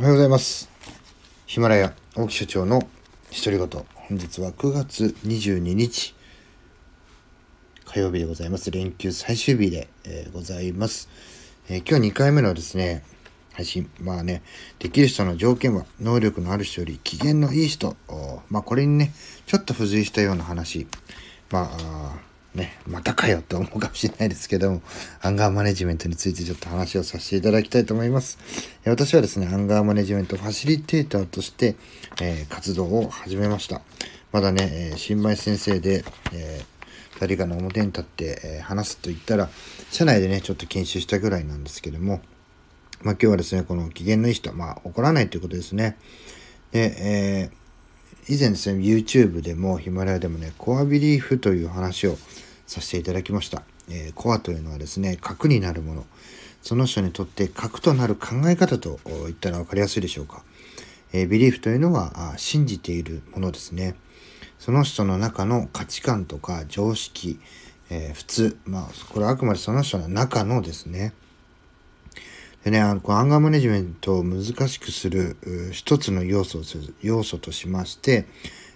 おはようございます。ヒマラヤ大木社長の独り言。本日は9月22日火曜日でございます。連休最終日で、えーございます、えー今日2回目のですね、配信。まあね、できる人の条件は能力のある人より機嫌のいい人。まあこれにね、ちょっと付随したような話。まああね、またかよと思うかもしれないですけども、アンガーマネジメントについてちょっと話をさせていただきたいと思います。私はですね、アンガーマネジメントファシリテーターとして、えー活動を始めました。まだね、えー新米先生で、えー誰かの表に立って、えー話すと言ったら、社内でね、ちょっと研修したぐらいなんですけども、まあ今日はですね、この機嫌のいい人は、まあ怒らないということですね。で、えー以前ですね、YouTube でもヒマラヤでもね、コアビリーフという話をさせていただきました。えーコアというのはですね、核になるもの。その人にとって核となる考え方と言ったら分かりやすいでしょうか。えービリーフというのはあ信じているものですね。その人の中の価値観とか常識、えー普通、まあ、これはあくまでその人の中のですね、でね、あのこのアンガーマネジメントを難しくする一つの要素を要素としまして、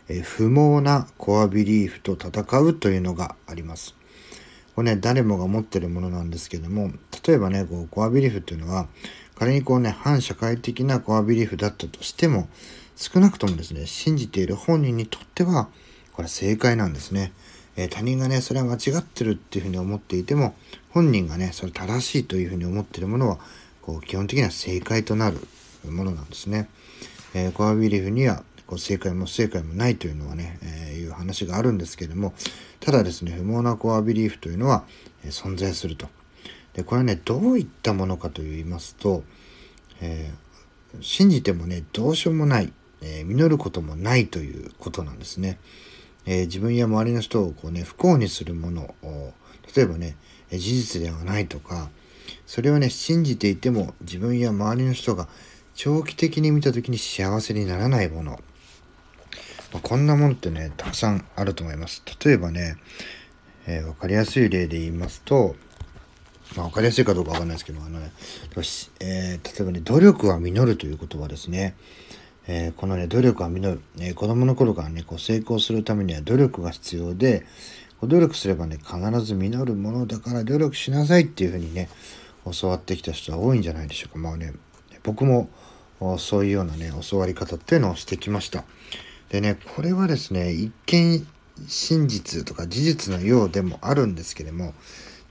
え不毛なコアビリーフと戦うというのがあります。これね、誰もが持ってるものなんですけども、例えばね、こうコアビリーフっていうのは、仮にこうね、反社会的なコアビリーフだったとしても、少なくともですね、信じている本人にとっては、これは正解なんですね。えー他人がね、それは間違ってるっていうふうに思っていても、本人がね、それ正しいというふうに思ってるものは、こう基本的には正解となるものなんですね。えーコアビリーフにはこう正解も不正解もないというのはね、えーいう話があるんですけれどもただですね不毛なコアビリーフというのは、えー存在すると。でこれはねどういったものかと言いますと、えー信じてもねどうしようもない、えー実ることもないということなんですね。えー自分や周りの人をこうね不幸にするものを例えばね事実ではないとかそれをね信じていても自分や周りの人が長期的に見た時に幸せにならないもの、まあこんなものってねたくさんあると思います。例えばね、えーわかりやすい例で言いますとまあ、わかりやすいかどうかわかんないですけどあのね、えー例えばね努力は実るという言葉ですねえーこのね努力は実る、えー子供の頃からねこう成功するためには努力が必要でこう努力すればね必ず実るものだから努力しなさいっていうふうにね教わってきた人は多いんじゃないでしょうか。まあね僕もそういうようなね教わり方っていうのをしてきました。でねこれはですね一見真実とか事実のようでもあるんですけれども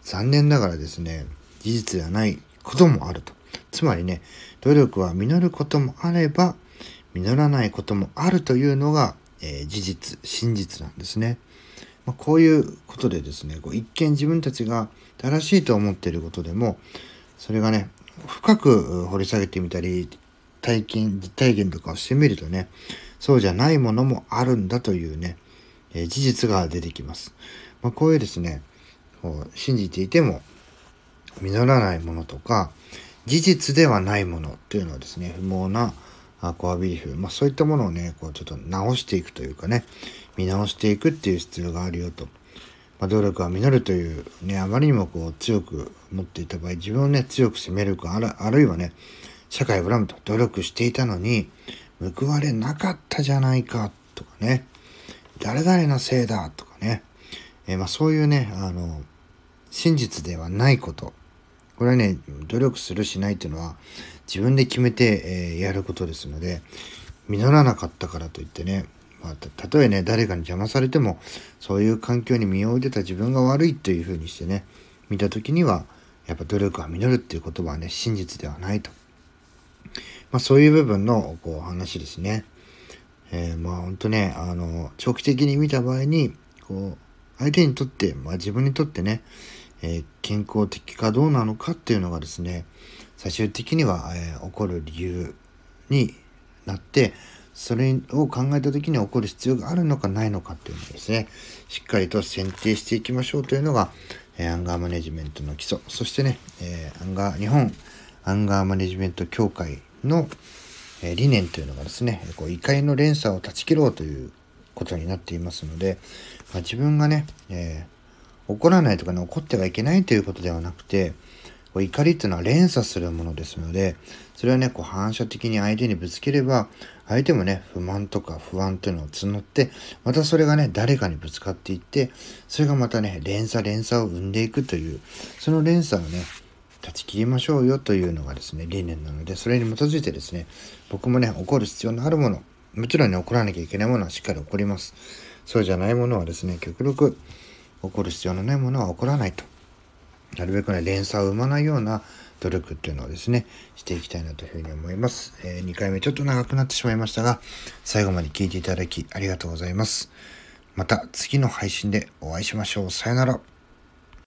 残念ながらですね事実ではないこともあると。つまりね努力は実ることもあれば実らないこともあるというのが、えー事実真実なんですね、まあ、こういうことでですねこう一見自分たちが正しいと思っていることでもそれがね深く掘り下げてみたり体験実体験とかをしてみるとねそうじゃないものもあるんだというね、えー事実が出てきます、まあ、こういうですねこう信じていても実らないものとか事実ではないものっていうのはですね不毛なあコアビリフ、まあ、そういったものをねこうちょっと直していくというかね見直していくっていう必要があるよと、まあ、努力は実るというねあまりにもこう強く持っていた場合自分をね強く責めるかあるいはね社会を恨むと努力していたのに報われなかったじゃないかとかね。誰々のせいだとかね、えーまあ、そういうねあの真実ではないこと。これはね努力するしないっていうのは自分で決めて、えーやることですので実らなかったからといってね、まあ、たたとえね誰かに邪魔されてもそういう環境に身を置いてた自分が悪いというふうにしてね見た時にはやっぱ努力は実るっていう言葉はね真実ではないと、まあ、そういう部分のこう話ですね。えーまあ本当ねあの長期的に見た場合にこう相手にとって、まあ、自分にとってね、えー健康的かどうなのかっていうのがですね最終的には、えー起こる理由になってそれを考えた時に起こる必要があるのかないのかっていうのをですねしっかりと選定していきましょうというのが、えーアンガーマネジメントの基礎そしてね、えーアンガー日本アンガーマネジメント協会の、理念というのがですねこう怒りの連鎖を断ち切ろうということになっていますので、まあ、自分がね、えー怒らないとかね怒ってはいけないということではなくてこう怒りっていうのは連鎖するものですので、それはね、こう反射的に相手にぶつければ、相手もね、不満とか不安というのを募って、またそれがね、誰かにぶつかっていって、それがまたね、連鎖連鎖を生んでいくという、その連鎖をね、断ち切りましょうよというのがですね、理念なので、それに基づいてですね、僕もね、怒る必要のあるもの、もちろんね、怒らなきゃいけないものはしっかり怒ります。そうじゃないものはですね、極力怒る必要のないものは怒らないと。なるべくね、連鎖を生まないような努力っていうのをですね、していきたいなというふうに思います。えー、2回目ちょっと長くなってしまいましたが、最後まで聞いていただきありがとうございます。また次の配信でお会いしましょう。さよなら。